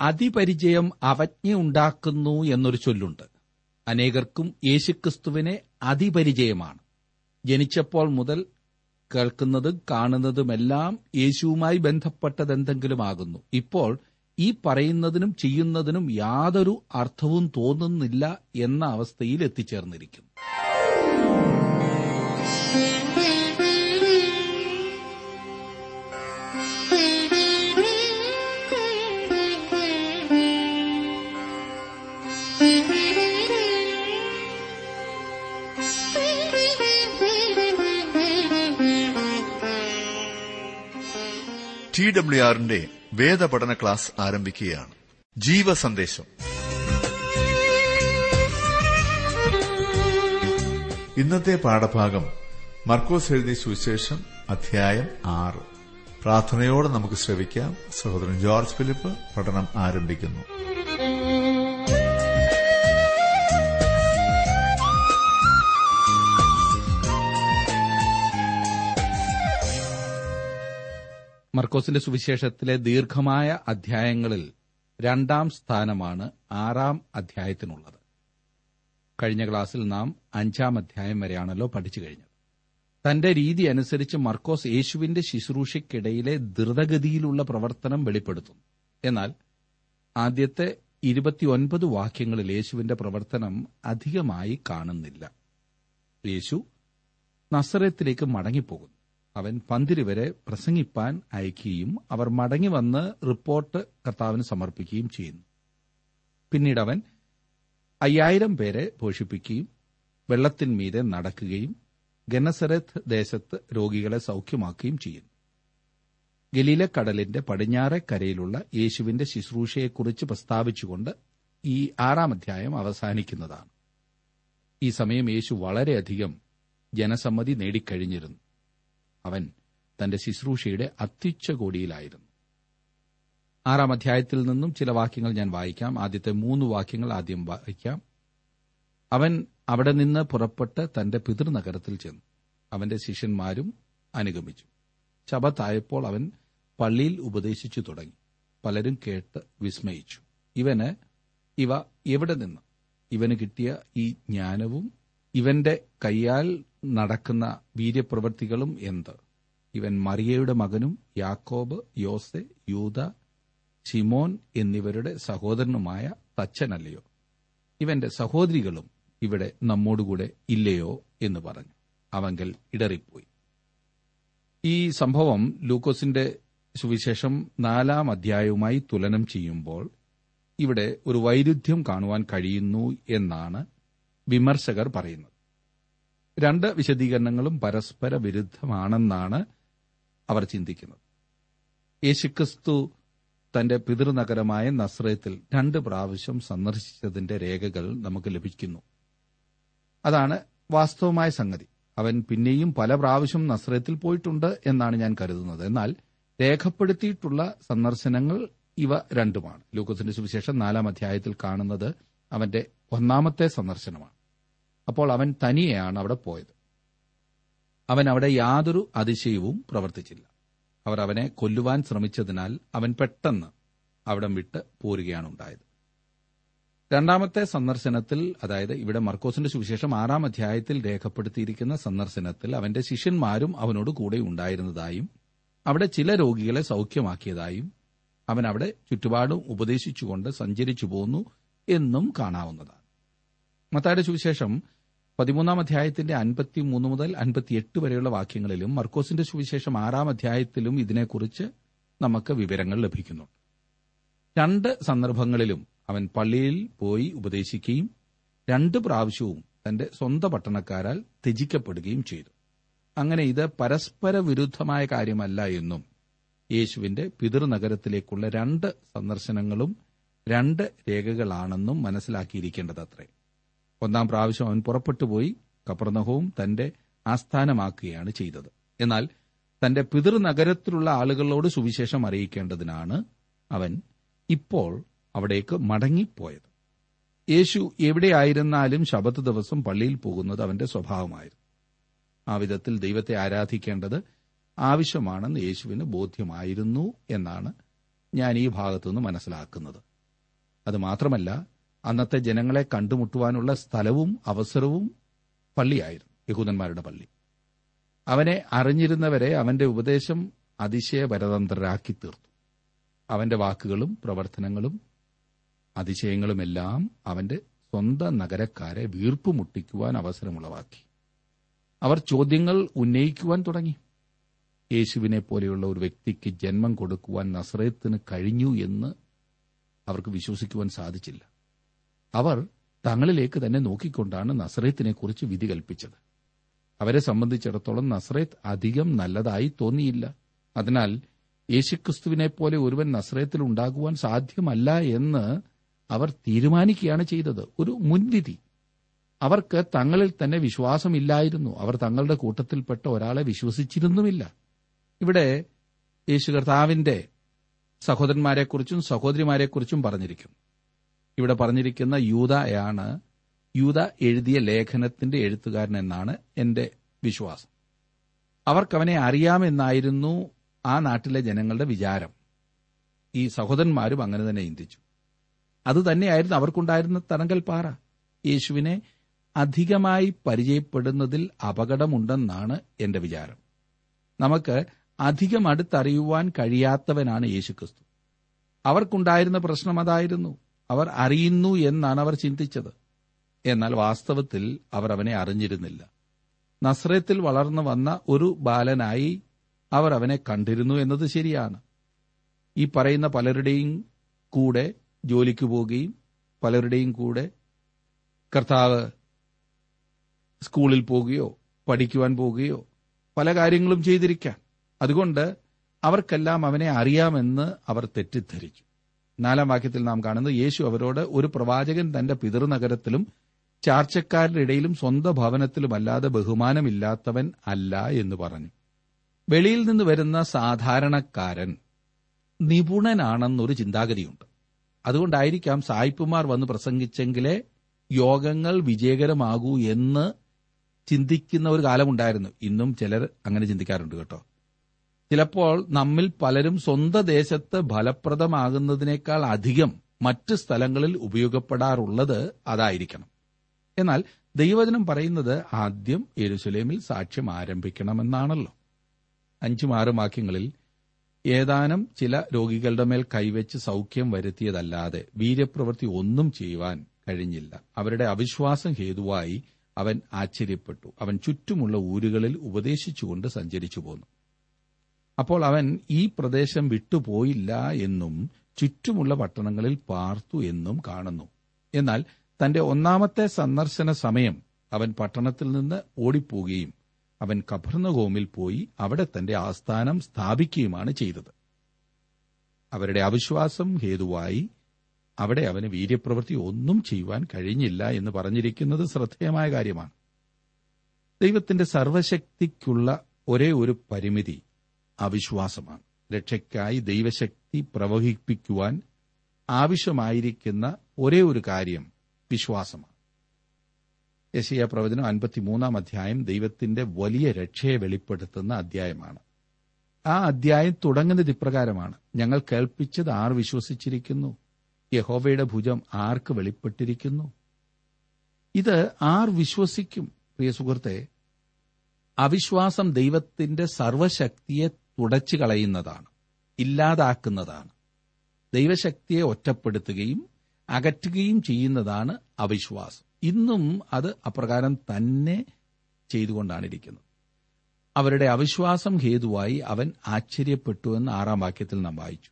അതിപരിചയം അവജ്ഞയുണ്ടാക്കുന്നു എന്നൊരു ചൊല്ലുണ്ട്. അനേകർക്കും യേശുക്രിസ്തുവിനെ അതിപരിചയമാണ്. ജനിച്ചപ്പോൾ മുതൽ കേൾക്കുന്നതും കാണുന്നതുമെല്ലാം യേശുവുമായി ബന്ധപ്പെട്ടതെന്തെങ്കിലുമാകുന്നു. ഇപ്പോൾ ഈ പറയുന്നതിനും ചെയ്യുന്നതിനും യാതൊരു അർത്ഥവും തോന്നുന്നില്ല എന്ന അവസ്ഥയിൽ എത്തിച്ചേർന്നിരിക്കുന്നു. ടി ഡബ്ല്യു ആറിന്റെ വേദപഠന ക്ലാസ് ആരംഭിക്കുകയാണ്. ജീവസന്ദേശം. ഇന്നത്തെ പാഠഭാഗം മർക്കോസ് എഴുതിയ സുവിശേഷം അധ്യായം ആറ്. പ്രാർത്ഥനയോടെ നമുക്ക് ശ്രവിക്കാം. സഹോദരൻ ജോർജ് ഫിലിപ്പ് പഠനം ആരംഭിക്കുന്നു. മർക്കോസിന്റെ സുവിശേഷത്തിലെ ദീർഘമായ അധ്യായങ്ങളിൽ രണ്ടാം സ്ഥാനമാണ് ആറാം അധ്യായത്തിനുള്ളത്. കഴിഞ്ഞ ക്ലാസ്സിൽ നാം അഞ്ചാം അധ്യായം വരെയാണല്ലോ പഠിച്ചു കഴിഞ്ഞത്. തന്റെ രീതി അനുസരിച്ച് മർക്കോസ് യേശുവിന്റെ ശുശ്രൂഷയ്ക്കിടയിലെ ദ്രുതഗതിയിലുള്ള പ്രവർത്തനം വെളിപ്പെടുത്തുന്നു. എന്നാൽ ആദ്യത്തെ ഇരുപത്തിയൊൻപത് വാക്യങ്ങളിൽ യേശുവിന്റെ പ്രവർത്തനം അധികമായി കാണുന്നില്ല. യേശു നസറത്തിലേക്ക് മടങ്ങിപ്പോകുന്നു. അവൻ പന്തിരി വരെ പ്രസംഗിപ്പാൻ അയക്കുകയും അവർ മടങ്ങി വന്ന് റിപ്പോർട്ട് കർത്താവിന് സമർപ്പിക്കുകയും ചെയ്യുന്നു. പിന്നീട് അവൻ അയ്യായിരം പേരെ പോഷിപ്പിക്കുകയും വെള്ളത്തിന്മീതെ നടക്കുകയും ഗനസരത്ത് ദേശത്ത് രോഗികളെ സൌഖ്യമാക്കുകയും ചെയ്യുന്നു. ഗലീല കടലിന്റെ പടിഞ്ഞാറെ കരയിലുള്ള യേശുവിന്റെ ശുശ്രൂഷയെക്കുറിച്ച് പ്രസ്താവിച്ചുകൊണ്ട് ഈ ആറാം അധ്യായം അവസാനിക്കുന്നതാണ്. ഈ സമയം യേശു വളരെയധികം ജനസമ്മതി നേടിക്കഴിഞ്ഞിരുന്നു. അവൻ തന്റെ ശുശ്രൂഷയുടെ അത്യുച്ചകോടിയിലായിരുന്നു. ആറാം അധ്യായത്തിൽ നിന്നും ചില വാക്യങ്ങൾ ഞാൻ വായിക്കാം. ആദ്യത്തെ മൂന്ന് വാക്യങ്ങൾ ആദ്യം വായിക്കാം. അവൻ അവിടെ നിന്ന് പുറപ്പെട്ട് തന്റെ പിതൃനഗരത്തിൽ ചെന്നു. അവന്റെ ശിഷ്യന്മാരും അനുഗമിച്ചു. ശബത്തായപ്പോൾ അവൻ പള്ളിയിൽ ഉപദേശിച്ചു തുടങ്ങി. പലരും കേട്ട് വിസ്മയിച്ചു. ഇവന് ഇവ എവിടെ നിന്ന്? ഇവന് കിട്ടിയ ഈ ജ്ഞാനവും ഇവന്റെ കൈയാൽ നടക്കുന്ന വീര്യപ്രവൃത്തികളും എന്ത്? ഇവൻ മറിയയുടെ മകനും യാക്കോബ് യോസെ യൂത ഷിമോൻ എന്നിവരുടെ സഹോദരനുമായ തച്ചനല്ലയോ? ഇവന്റെ സഹോദരികളും ഇവിടെ നമ്മോടുകൂടെ ഇല്ലയോ എന്ന് പറഞ്ഞു. അവങ്കൽ ഇടറിപ്പോയി. ഈ സംഭവം ലൂക്കോസിന്റെ സുവിശേഷം നാലാം അധ്യായവുമായി തുലനം ചെയ്യുമ്പോൾ ഇവിടെ ഒരു വൈരുദ്ധ്യം കാണുവാൻ കഴിയുന്നു എന്നാണ് വിമർശകർ പറയുന്നത്. രണ്ട് വിശദീകരണങ്ങളും പരസ്പര വിരുദ്ധമാണെന്നാണ് അവർ ചിന്തിക്കുന്നത്. യേശുക്രിസ്തു തന്റെ പിതൃനഗരമായ നസ്രയത്തിൽ രണ്ട് പ്രാവശ്യം സന്ദർശിച്ചതിന്റെ രേഖകൾ നമുക്ക് ലഭിക്കുന്നു. അതാണ് വാസ്തവമായ സംഗതി. അവൻ പിന്നെയും പല പ്രാവശ്യം നസ്രയത്തിൽ പോയിട്ടുണ്ട് എന്നാണ് ഞാൻ കരുതുന്നത്. എന്നാൽ രേഖപ്പെടുത്തിയിട്ടുള്ള സന്ദർശനങ്ങൾ ഇവ രണ്ടുമാണ്. ലൂക്കോസിന്റെ സുവിശേഷം നാലാം അധ്യായത്തിൽ കാണുന്നത് അവന്റെ ഒന്നാമത്തെ സന്ദർശനമാണ്. അപ്പോൾ അവൻ തനിയെയാണ് അവിടെ പോയത്. അവൻ അവിടെ യാതൊരു അതിശയവും പ്രവർത്തിച്ചില്ല. അവർ അവനെ കൊല്ലുവാൻ ശ്രമിച്ചതിനാൽ അവൻ പെട്ടെന്ന് അവിടം വിട്ട് പോരുകയാണ് ഉണ്ടായത്. രണ്ടാമത്തെ സന്ദർശനത്തിൽ അതായത് ഇവിടെ മർക്കോസിന്റെ സുവിശേഷം ആറാം അധ്യായത്തിൽ രേഖപ്പെടുത്തിയിരിക്കുന്ന സന്ദർശനത്തിൽ അവന്റെ ശിഷ്യന്മാരും അവനോട് കൂടെ ഉണ്ടായിരുന്നതായും അവിടെ ചില രോഗികളെ സൌഖ്യമാക്കിയതായും അവൻ അവിടെ ചുറ്റുപാടും ഉപദേശിച്ചുകൊണ്ട് സഞ്ചരിച്ചു പോന്നു എന്നും കാണാവുന്നതാണ്. മത്തായുടെ സുവിശേഷം പതിമൂന്നാം അധ്യായത്തിന്റെ അൻപത്തിമൂന്ന് മുതൽ അൻപത്തിയെട്ട് വരെയുള്ള വാക്യങ്ങളിലും മർക്കോസിന്റെ സുവിശേഷം ആറാം അധ്യായത്തിലും ഇതിനെക്കുറിച്ച് നമുക്ക് വിവരങ്ങൾ ലഭിക്കുന്നു. രണ്ട് സന്ദർഭങ്ങളിലും അവൻ പള്ളിയിൽ പോയി ഉപദേശിക്കുകയും രണ്ട് പ്രാവശ്യവും തന്റെ സ്വന്തം പട്ടണക്കാരാൽ ത്യജിക്കപ്പെടുകയും ചെയ്തു. അങ്ങനെ ഇത് പരസ്പര വിരുദ്ധമായ കാര്യമല്ല എന്നും യേശുവിന്റെ പിതൃനഗരത്തിലേക്കുള്ള രണ്ട് സന്ദർശനങ്ങളും രണ്ട് രേഖകളാണെന്നും മനസ്സിലാക്കിയിരിക്കേണ്ടതത്രേ. ഒന്നാം പ്രാവശ്യം അവൻ പുറപ്പെട്ടുപോയി കപ്രനഹവും തന്റെ ആസ്ഥാനമാക്കുകയാണ് ചെയ്തത്. എന്നാൽ തന്റെ പിതൃനഗരത്തിലുള്ള ആളുകളോട് സുവിശേഷം അറിയിക്കേണ്ടതിനാണ് അവൻ ഇപ്പോൾ അവിടേക്ക് മടങ്ങിപ്പോയത്. യേശു എവിടെയായിരുന്നാലും ശബത്ത് ദിവസം പള്ളിയിൽ പോകുന്നത് അവന്റെ സ്വഭാവമായിരുന്നു. ആ വിധത്തിൽ ദൈവത്തെ ആരാധിക്കേണ്ടത് ആവശ്യമാണെന്ന് യേശുവിന് ബോധ്യമായിരുന്നു എന്നാണ് ഞാൻ ഈ ഭാഗത്തുനിന്ന് മനസ്സിലാക്കുന്നത്. അത് മാത്രമല്ല അന്നത്തെ ജനങ്ങളെ കണ്ടുമുട്ടുവാനുള്ള സ്ഥലവും അവസരവും പള്ളിയായിരുന്നു യഹൂദന്മാരുടെ പള്ളി. അവനെ അറിഞ്ഞിരുന്നവരെ അവന്റെ ഉപദേശം അതിശയപരതന്ത്രരാക്കി തീർത്തു അവന്റെ വാക്കുകളും പ്രവർത്തനങ്ങളും അതിശയങ്ങളുമെല്ലാം അവന്റെ സ്വന്തം നഗരക്കാരെ വീർപ്പുമുട്ടിക്കുവാൻ അവസരമുളവാക്കി. അവർ ചോദ്യങ്ങൾ ഉന്നയിക്കുവാൻ തുടങ്ങി. യേശുവിനെ പോലെയുള്ള ഒരു വ്യക്തിക്ക് ജന്മം കൊടുക്കുവാൻ നസ്രയത്തിന് കഴിഞ്ഞു എന്ന് അവർക്ക് വിശ്വസിക്കുവാൻ സാധിച്ചില്ല. അവർ തങ്ങളിലേക്ക് തന്നെ നോക്കിക്കൊണ്ടാണ് നസ്രയത്തിനെക്കുറിച്ച് വിധി കൽപ്പിച്ചത്. അവരെ സംബന്ധിച്ചിടത്തോളം നസ്രയത്ത് അധികം നല്ലതായി തോന്നിയില്ല. അതിനാൽ യേശുക്രിസ്തുവിനെ പോലെ ഒരുവൻ നസ്രയത്തിൽ ഉണ്ടാകുവാൻ സാധ്യമല്ല എന്ന് അവർ തീരുമാനിക്കുകയാണ് ചെയ്തത്. ഒരു മുൻവിധി. അവർക്ക് തങ്ങളിൽ തന്നെ വിശ്വാസമില്ലായിരുന്നു. അവർ തങ്ങളുടെ കൂട്ടത്തിൽപ്പെട്ട ഒരാളെ വിശ്വസിച്ചിരുന്നുമില്ല. ഇവിടെ യേശു കർത്താവിന്റെ സഹോദരന്മാരെക്കുറിച്ചും സഹോദരിമാരെക്കുറിച്ചും പറഞ്ഞിരിക്കുന്നു ഇവിടെ പറഞ്ഞിരിക്കുന്ന യൂതയാണ് യൂത എഴുതിയ ലേഖനത്തിന്റെ എഴുത്തുകാരൻ എന്നാണ് എന്റെ വിശ്വാസം. അവർക്കവനെ അറിയാമെന്നായിരുന്നു ആ നാട്ടിലെ ജനങ്ങളുടെ വിചാരം. ഈ സഹോദരന്മാരും അങ്ങനെ തന്നെ ചിന്തിച്ചു. അതുതന്നെയായിരുന്നു അവർക്കുണ്ടായിരുന്ന തണങ്കൽ പാറ യേശുവിനെ അധികമായി പരിചയപ്പെടുന്നതിൽ അപകടമുണ്ടെന്നാണ് എന്റെ വിചാരം. നമുക്ക് അധികം അടുത്തറിയുവാൻ കഴിയാത്തവനാണ് യേശുക്രിസ്തു. അവർക്കുണ്ടായിരുന്ന പ്രശ്നം അതായിരുന്നു. അവർ അറിയുന്നു എന്നാണ് അവർ ചിന്തിച്ചത്. എന്നാൽ വാസ്തവത്തിൽ അവർ അവനെ അറിഞ്ഞിരുന്നില്ല. നസ്രത്തിൽ വളർന്നു വന്ന ഒരു ബാലനായി അവർ അവനെ കണ്ടിരുന്നു എന്നത് ശരിയാണ്. ഈ പറയുന്ന പലരുടെയും കൂടെ ജോലിക്ക് പോവുകയും പലരുടെയും കൂടെ കർത്താവ് സ്കൂളിൽ പോവുകയോ പഠിക്കുവാൻ പോവുകയോ പല കാര്യങ്ങളും ചെയ്തിരിക്കാം. അതുകൊണ്ട് അവർക്കെല്ലാം അവനെ അറിയാമെന്ന് അവർ തെറ്റിദ്ധരിച്ചു. നാലാം വാക്യത്തിൽ നാം കാണുന്നത് യേശു അവരോട് ഒരു പ്രവാചകൻ തന്റെ പിതൃനഗരത്തിലും ചാർച്ചക്കാരുടെ ഇടയിലും സ്വന്തം ഭവനത്തിലുമല്ലാതെ ബഹുമാനമില്ലാത്തവൻ അല്ല എന്ന് പറഞ്ഞു. വെളിയിൽ നിന്ന് വരുന്ന സാധാരണക്കാരൻ നിപുണനാണെന്നൊരു ചിന്താഗതിയുണ്ട്. അതുകൊണ്ടായിരിക്കാം സായിപ്പുമാർ വന്ന് പ്രസംഗിച്ചെങ്കിലേ യോഗങ്ങൾ വിജയകരമാകൂ എന്ന് ചിന്തിക്കുന്ന ഒരു കാലമുണ്ടായിരുന്നു. ഇന്നും ചിലർ അങ്ങനെ ചിന്തിക്കാറുണ്ട് കേട്ടോ. ചിലപ്പോൾ നമ്മിൽ പലരും സ്വന്തം ദേശത്ത് ഫലപ്രദമാകുന്നതിനേക്കാൾ അധികം മറ്റ് സ്ഥലങ്ങളിൽ ഉപയോഗപ്പെടാറുള്ളത് അതായിരിക്കണം. എന്നാൽ ദൈവവചനം പറയുന്നത് ആദ്യം യെരുസലേമിൽ സാക്ഷ്യം ആരംഭിക്കണമെന്നാണല്ലോ. അഞ്ചും ആറും വാക്യങ്ങളിൽ ഏതാനും ചില രോഗികളുടെ മേൽ കൈവച്ച് സൗഖ്യം വരുത്തിയതല്ലാതെ വീര്യപ്രവൃത്തി ഒന്നും ചെയ്യുവാൻ കഴിഞ്ഞില്ല. അവരുടെ അവിശ്വാസം ഹേതുവായി അവൻ ആശ്ചര്യപ്പെട്ടു. അവൻ ചുറ്റുമുള്ള ഊരുകളിൽ ഉപദേശിച്ചുകൊണ്ട് സഞ്ചരിച്ചു പോന്നു. അപ്പോൾ അവൻ ഈ പ്രദേശം വിട്ടുപോയില്ല എന്നും ചുറ്റുമുള്ള പട്ടണങ്ങളിൽ പാർത്തു എന്നും കാണുന്നു. എന്നാൽ തന്റെ ഒന്നാമത്തെ സന്ദർശന സമയം അവൻ പട്ടണത്തിൽ നിന്ന് ഓടിപ്പോവുകയും അവൻ കഭർണഗോമിൽ പോയി അവിടെ തന്റെ ആസ്ഥാനം സ്ഥാപിക്കുകയുമാണ് ചെയ്തത്. അവരുടെ അവിശ്വാസം ഹേതുവായി അവിടെ അവന് വീര്യപ്രവൃത്തി ഒന്നും ചെയ്യുവാൻ കഴിഞ്ഞില്ല എന്ന് പറഞ്ഞിരിക്കുന്നത് ശ്രദ്ധേയമായ കാര്യമാണ്. ദൈവത്തിന്റെ സർവശക്തിക്കുള്ള ഒരേ ഒരു പരിമിതി അവിശ്വാസമാണ്. രക്ഷയ്ക്കായി ദൈവശക്തി പ്രവഹിപ്പിക്കുവാൻ ആവശ്യമായിരിക്കുന്ന ഒരേ ഒരു കാര്യം വിശ്വാസമാണ്. യശയ പ്രവചനം അൻപത്തിമൂന്നാം അധ്യായം ദൈവത്തിന്റെ വലിയ രക്ഷയെ വെളിപ്പെടുത്തുന്ന അധ്യായമാണ്. ആ അധ്യായം തുടങ്ങുന്നത് ഇപ്രകാരമാണ്. ഞങ്ങൾ കേൾപ്പിച്ചത് ആർ വിശ്വസിച്ചിരിക്കുന്നു? യഹോവയുടെ ഭുജം ആർക്ക് വെളിപ്പെട്ടിരിക്കുന്നു? ഇത് ആർ വിശ്വസിക്കും? പ്രിയ സുഹൃത്തെ അവിശ്വാസം ദൈവത്തിന്റെ സർവശക്തിയെ തുടച്ചു കളയുന്നതാണ് ഇല്ലാതാക്കുന്നതാണ്. ദൈവശക്തിയെ ഒറ്റപ്പെടുത്തുകയും അകറ്റുകയും ചെയ്യുന്നതാണ് അവിശ്വാസം. ഇന്നും അത് അപ്രകാരം തന്നെ ചെയ്തുകൊണ്ടാണ് ഇരിക്കുന്നത് അവരുടെ അവിശ്വാസം ഹേതുവായി അവൻ ആശ്ചര്യപ്പെട്ടു എന്ന് ആറാം വാക്യത്തിൽ നാം വായിച്ചു.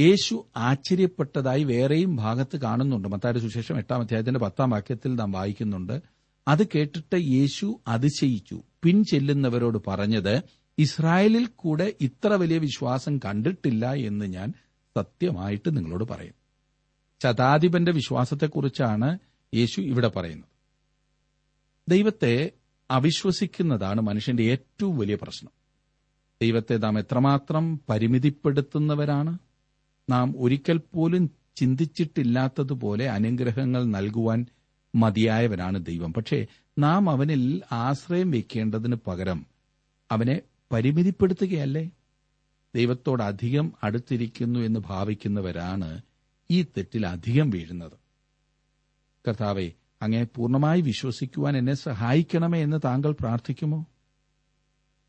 യേശു ആശ്ചര്യപ്പെട്ടതായി വേറെയും ഭാഗത്ത് കാണുന്നുണ്ട്. മത്താരുടെ സുശേഷം എട്ടാം അധ്യായത്തിന്റെ പത്താം വാക്യത്തിൽ നാം വായിക്കുന്നുണ്ട്. അത് കേട്ടിട്ട് യേശു അതിശയിച്ചു. പിൻചെല്ലുന്നവരോട് പറഞ്ഞത് ഇസ്രായേലിൽ കൂടെ ഇത്ര വലിയ വിശ്വാസം കണ്ടിട്ടില്ല എന്ന് ഞാൻ സത്യമായിട്ട് നിങ്ങളോട് പറയും. ശതാധിപന്റെ വിശ്വാസത്തെക്കുറിച്ചാണ് യേശു ഇവിടെ പറയുന്നത്. ദൈവത്തെ അവിശ്വസിക്കുന്നതാണ് മനുഷ്യന്റെ ഏറ്റവും വലിയ പ്രശ്നം. ദൈവത്തെ നാം എത്രമാത്രം പരിമിതിപ്പെടുത്തുന്നവരാണ്? നാം ഒരിക്കൽ പോലും ചിന്തിച്ചിട്ടില്ലാത്തതുപോലെ അനുഗ്രഹങ്ങൾ നൽകുവാൻ മതിയായവനാണ് ദൈവം. പക്ഷേ നാം അവനിൽ ആശ്രയം വെക്കേണ്ടതിന് പകരം അവനെ പരിമിതിപ്പെടുത്തുകയല്ലേ? ദൈവത്തോട് അധികം അടുത്തിരിക്കുന്നു എന്ന് ഭാവിക്കുന്നവരാണ് ഈ തെറ്റിൽ അധികം വീഴുന്നത്. കർത്താവെ അങ്ങേ പൂർണമായി വിശ്വസിക്കുവാൻ എന്നെ സഹായിക്കണമേ എന്ന് താങ്കൾ പ്രാർത്ഥിക്കുമോ?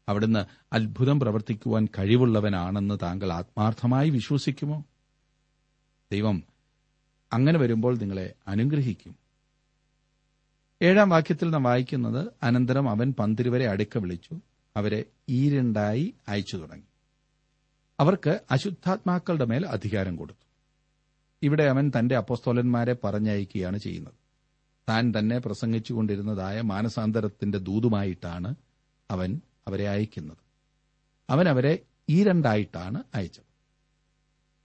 അവിടുന്ന് അത്ഭുതം പ്രവർത്തിക്കുവാൻ കഴിവുള്ളവനാണെന്ന് താങ്കൾ ആത്മാർത്ഥമായി വിശ്വസിക്കുമോ? ദൈവം അങ്ങനെ വരുമ്പോൾ നിങ്ങളെ അനുഗ്രഹിക്കും. ഏഴാം വാക്യത്തിൽ നാം വായിക്കുന്നത് അനന്തരം അവൻ പന്തിരുവരെ അടുക്ക വിളിച്ചു. അവരെ ഈരണ്ടായി അയച്ചു തുടങ്ങി. അവർക്ക് അശുദ്ധാത്മാക്കളുടെ മേൽ അധികാരം കൊടുത്തു. ഇവിടെ അവൻ തന്റെ അപ്പസ്തോലന്മാരെ പറഞ്ഞയക്കുകയാണ് ചെയ്യുന്നത്. താൻ തന്നെ പ്രസംഗിച്ചുകൊണ്ടിരുന്നതായ മാനസാന്തരത്തിന്റെ ദൂതുമായിട്ടാണ് അവൻ അവരെ അയക്കുന്നത്. അവൻ അവരെ ഈ രണ്ടായിട്ടാണ് അയച്ചത്.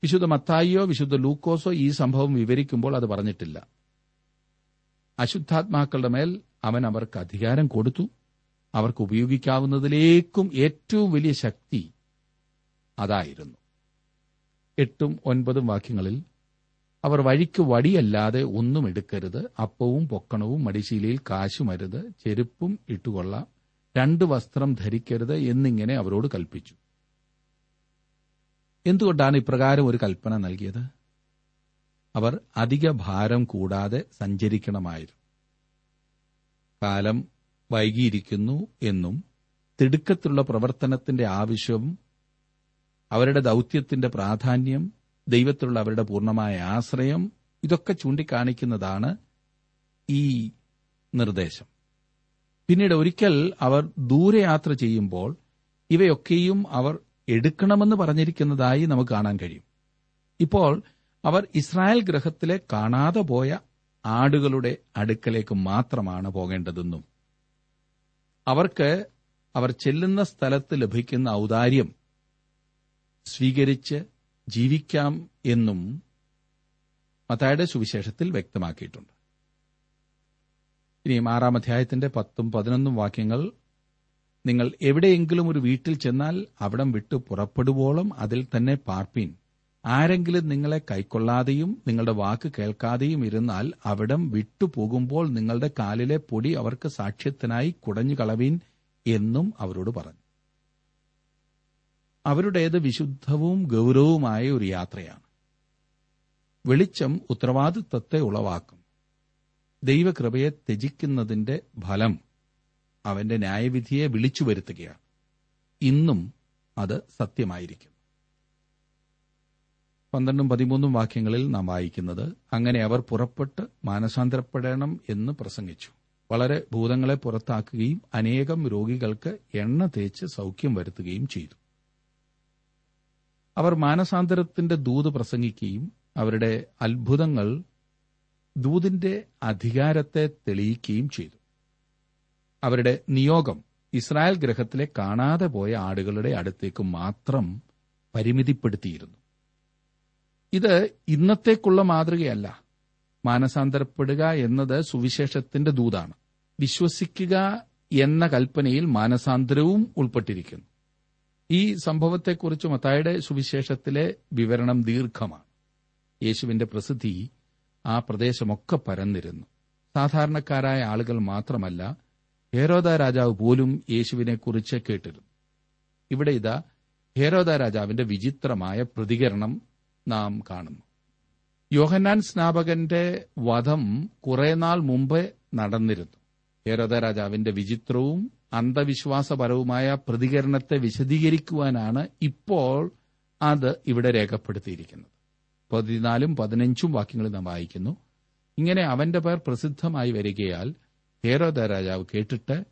വിശുദ്ധ മത്തായിയോ വിശുദ്ധ ലൂക്കോസോ ഈ സംഭവം വിവരിക്കുമ്പോൾ അത് പറഞ്ഞിട്ടില്ല. അശുദ്ധാത്മാക്കളുടെ മേൽ അവൻ അവർക്ക് അധികാരം കൊടുത്തു. അവർക്ക് ഉപയോഗിക്കാവുന്നതിലേക്കും ഏറ്റവും വലിയ ശക്തി അതായിരുന്നു. എട്ടും ഒൻപതും വാക്യങ്ങളിൽ അവർ വഴിക്ക് വടിയല്ലാതെ ഒന്നും എടുക്കരുത് അപ്പവും പൊക്കണവും മടിശീലയിൽ കാശുമരുത് ചെരുപ്പും ഇട്ടുകൊള്ളാം രണ്ട് വസ്ത്രം ധരിക്കരുത് എന്നിങ്ങനെ അവരോട് കൽപ്പിച്ചു. എന്തുകൊണ്ടാണ് ഇപ്രകാരം ഒരു കൽപ്പന നൽകിയത്? അവർ അധിക ഭാരം കൂടാതെ സഞ്ചരിക്കണമായിരുന്നു. കാലം വൈകിയിരിക്കുന്നു എന്നും തിടുക്കത്തിലുള്ള പ്രവർത്തനത്തിന്റെ ആവശ്യവും അവരുടെ ദൌത്യത്തിന്റെ പ്രാധാന്യം ദൈവത്തിലുള്ള അവരുടെ പൂർണമായ ആശ്രയം ഇതൊക്കെ ചൂണ്ടിക്കാണിക്കുന്നതാണ് ഈ നിർദ്ദേശം. പിന്നീട് ഒരിക്കൽ അവർ ദൂരയാത്ര ചെയ്യുമ്പോൾ ഇവയൊക്കെയും അവർ എടുക്കണമെന്ന് പറഞ്ഞിരിക്കുന്നതായി നമുക്ക് കാണാൻ കഴിയും. ഇപ്പോൾ അവർ ഇസ്രായേൽ ഗ്രഹത്തിലെ കാണാതെ പോയ ആടുകളുടെ അടുക്കലേക്ക് മാത്രമാണ് പോകേണ്ടതെന്നും അവർക്ക് അവർ ചെല്ലുന്ന സ്ഥലത്ത് ലഭിക്കുന്ന ഔദാര്യം സ്വീകരിച്ച് ജീവിക്കാം എന്നും മത്തായുടെ സുവിശേഷത്തിൽ വ്യക്തമാക്കിയിട്ടുണ്ട്. ഇനിയും ആറാം അധ്യായത്തിന്റെ പത്തും പതിനൊന്നും വാക്യങ്ങൾ നിങ്ങൾ എവിടെയെങ്കിലും ഒരു വീട്ടിൽ ചെന്നാൽ അവിടം വിട്ടു പുറപ്പെടുവോളം അതിൽ തന്നെ പാർപ്പീൻ. ആരെങ്കിലും നിങ്ങളെ കൈക്കൊള്ളാതെയും നിങ്ങളുടെ വാക്ക് കേൾക്കാതെയും ഇരുന്നാൽ അവിടം വിട്ടുപോകുമ്പോൾ നിങ്ങളുടെ കാലിലെ പൊടി അവർക്ക് സാക്ഷ്യത്തിനായി കുടഞ്ഞു കളവീൻ എന്നും അവരോട് പറഞ്ഞു. അവരുടേത് വിശുദ്ധവും ഗൗരവവുമായ ഒരു യാത്രയാണ്. വെളിച്ചം ഉത്തരവാദിത്വത്തെ ഉളവാക്കും. ദൈവകൃപയെ ത്യജിക്കുന്നതിന്റെ ഫലം അവന്റെ ന്യായവിധിയെ വിളിച്ചു വരുത്തുകയാണ് ഇന്നും അത് സത്യമായിരിക്കും. പന്ത്രണ്ടും പതിമൂന്നും വാക്യങ്ങളിൽ നാം വായിക്കുന്നത് അങ്ങനെ അവർ പുറപ്പെട്ട് മാനസാന്തരപ്പെടണം എന്ന് പ്രസംഗിച്ചു. വളരെ ഭൂതങ്ങളെ പുറത്താക്കുകയും അനേകം രോഗികൾക്ക് എണ്ണ തേച്ച് സൗഖ്യം വരുത്തുകയും ചെയ്തു. അവർ മാനസാന്തരത്തിന്റെ ദൂത് പ്രസംഗിക്കുകയും അവരുടെ അത്ഭുതങ്ങൾ ദൂതിന്റെ അധികാരത്തെ തെളിയിക്കുകയും ചെയ്തു. അവരുടെ നിയോഗം ഇസ്രായേൽ ഗ്രഹത്തിലെ കാണാതെ പോയ ആടുകളുടെ അടുത്തേക്ക് മാത്രം പരിമിതിപ്പെടുത്തിയിരുന്നു. ഇത് ഇന്നത്തേക്കുള്ള മാതൃകയല്ല. മാനസാന്തരപ്പെടുക എന്നത് സുവിശേഷത്തിന്റെ ദൂതാണ്. വിശ്വസിക്കുക എന്ന കൽപ്പനയിൽ മാനസാന്തരവും ഉൾപ്പെട്ടിരിക്കുന്നു. ഈ സംഭവത്തെക്കുറിച്ച് മത്തായുടെ സുവിശേഷത്തിലെ വിവരണം ദീർഘമാണ്. യേശുവിന്റെ പ്രസിദ്ധി ആ പ്രദേശമൊക്കെ പരന്നിരുന്നു. സാധാരണക്കാരായ ആളുകൾ മാത്രമല്ല ഹേരോദ രാജാവ് പോലും യേശുവിനെക്കുറിച്ച് കേട്ടിരുന്നു. ഇവിടെ ഇതാ ഹേരോദ രാജാവിന്റെ വിചിത്രമായ പ്രതികരണം നാം കാണുന്നു. യോഹന്നാൻ സ്നാപകന്റെ വധം കുറെ നാൾ മുമ്പ് നടന്നിരുന്നു. ഹേരോദ രാജാവിന്റെ വിചിത്രവും അന്ധവിശ്വാസപരവുമായ പ്രതികരണത്തെ വിശദീകരിക്കുവാനാണ് ഇപ്പോൾ അത് ഇവിടെ രേഖപ്പെടുത്തിയിരിക്കുന്നത്. പതിനാലും പതിനഞ്ചും വാക്യങ്ങൾ നാം വായിക്കുന്നു. ഇങ്ങനെ അവന്റെ പേർ പ്രസിദ്ധമായി വരികയാൽ ഹേരോദ രാജാവ് കേട്ടിട്ട്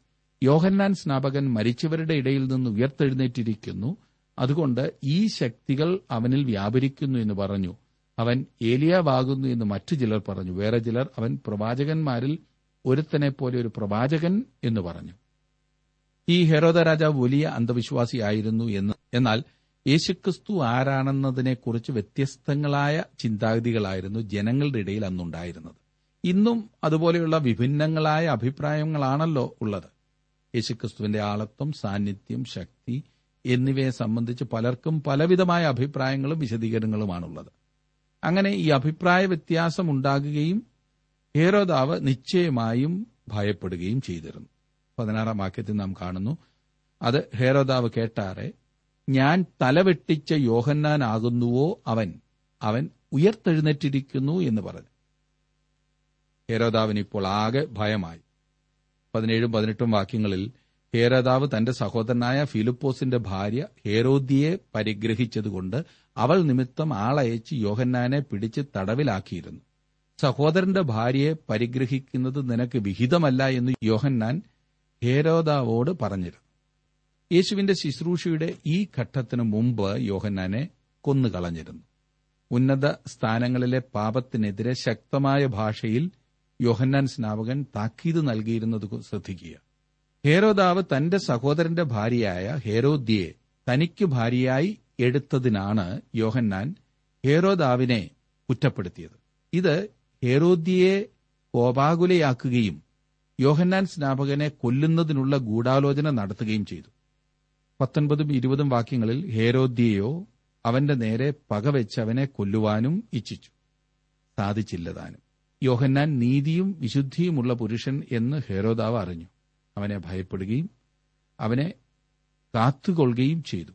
യോഹന്നാൻ സ്നാപകൻ മരിച്ചവരുടെ ഇടയിൽ നിന്ന് ഉയർത്തെഴുന്നേറ്റിരിക്കുന്നു. അതുകൊണ്ട് ഈ ശക്തികൾ അവനിൽ വ്യാപരിക്കുന്നു എന്ന് പറഞ്ഞു. അവൻ ഏലിയാവാകുന്നു എന്ന് മറ്റു ചിലർ പറഞ്ഞു. വേറെ ചിലർ അവൻ പ്രവാചകന്മാരിൽ ഒരുത്തനെ പോലെ ഒരു പ്രവാചകൻ എന്ന് പറഞ്ഞു. ഈ ഹെരോദ രാജാവ് വലിയ അന്ധവിശ്വാസിയായിരുന്നു എന്ന്. എന്നാൽ യേശുക്രിസ്തു ആരാണെന്നതിനെക്കുറിച്ച് വ്യത്യസ്തങ്ങളായ ചിന്താഗതികളായിരുന്നു ജനങ്ങളുടെ ഇടയിൽ അന്നുണ്ടായിരുന്നത്. ഇന്നും അതുപോലെയുള്ള വിഭിന്നങ്ങളായ അഭിപ്രായങ്ങളാണല്ലോ ഉള്ളത്. യേശുക്രിസ്തുവിന്റെ ആളത്വം സാന്നിധ്യം ശക്തി എന്നിവയെ സംബന്ധിച്ച് പലർക്കും പലവിധമായ അഭിപ്രായങ്ങളും വിശദീകരണങ്ങളുമാണുള്ളത്. അങ്ങനെ ഈ അഭിപ്രായ വ്യത്യാസം ഉണ്ടാകുകയും ഹേരോദാവ് നിശ്ചയമായും ഭയപ്പെടുകയും ചെയ്തിരുന്നു. പതിനാറാം വാക്യത്തിൽ നാം കാണുന്നു അത് ഹേരോദാവ് കേട്ടാറെ ഞാൻ തലവെട്ടിച്ച യോഹന്നാനാകുന്നുവോ അവൻ? അവൻ ഉയർത്തെഴുന്നേറ്റിരിക്കുന്നു എന്ന് പറഞ്ഞു. ഹേരോദാവിന് ഇപ്പോൾ ആകെ ഭയമായി. പതിനേഴും പതിനെട്ടും വാക്യങ്ങളിൽ ഹേരോദാവ് തന്റെ സഹോദരനായ ഫിലിപ്പോസിന്റെ ഭാര്യ ഹേരോദ്യയെ പരിഗ്രഹിച്ചതുകൊണ്ട് അവൾ നിമിത്തം ആളയച്ച് യോഹന്നാനെ പിടിച്ച് തടവിലാക്കിയിരുന്നു. സഹോദരന്റെ ഭാര്യയെ പരിഗ്രഹിക്കുന്നത് നിനക്ക് വിഹിതമല്ല എന്ന് യോഹന്നാൻ ഹേരോദാവോട് പറഞ്ഞിരുന്നു. യേശുവിന്റെ ശുശ്രൂഷയുടെ ഈ ഘട്ടത്തിനു മുമ്പ് യോഹന്നാനെ കൊന്നുകളഞ്ഞിരുന്നു. ഉന്നത സ്ഥാനങ്ങളിലെ പാപത്തിനെതിരെ ശക്തമായ ഭാഷയിൽ യോഹന്നാൻ സ്നാപകൻ താക്കീത് നൽകിയിരുന്നത് ശ്രദ്ധിക്കുക. ഹേരോദാവ് തന്റെ സഹോദരന്റെ ഭാര്യയായ ഹേരോദ്യെ തനിക്ക് ഭാര്യയായി എടുത്തതിനാണ് യോഹന്നാൻ ഹേരോദാവിനെ കുറ്റപ്പെടുത്തിയത്. ഇത് ഹേരോദ്യയെ കോപാകുലയാക്കുകയും യോഹന്നാൻ സ്നാപകനെ കൊല്ലുന്നതിനുള്ള ഗൂഢാലോചന നടത്തുകയും ചെയ്തു. പത്തൊൻപതും ഇരുപതും വാക്യങ്ങളിൽ ഹേരോദ്യയോ അവന്റെ നേരെ പകവെച്ച് അവനെ കൊല്ലുവാനും ഇച്ഛിച്ചു. സാധിച്ചില്ലതാനും. യോഹന്നാൻ നീതിയും വിശുദ്ധിയുമുള്ള പുരുഷൻ എന്ന് ഹേരോദാവ് അറിഞ്ഞു. അവനെ ഭയപ്പെടുകയും അവനെ കാത്തുകൊള്ളുകയും ചെയ്തു.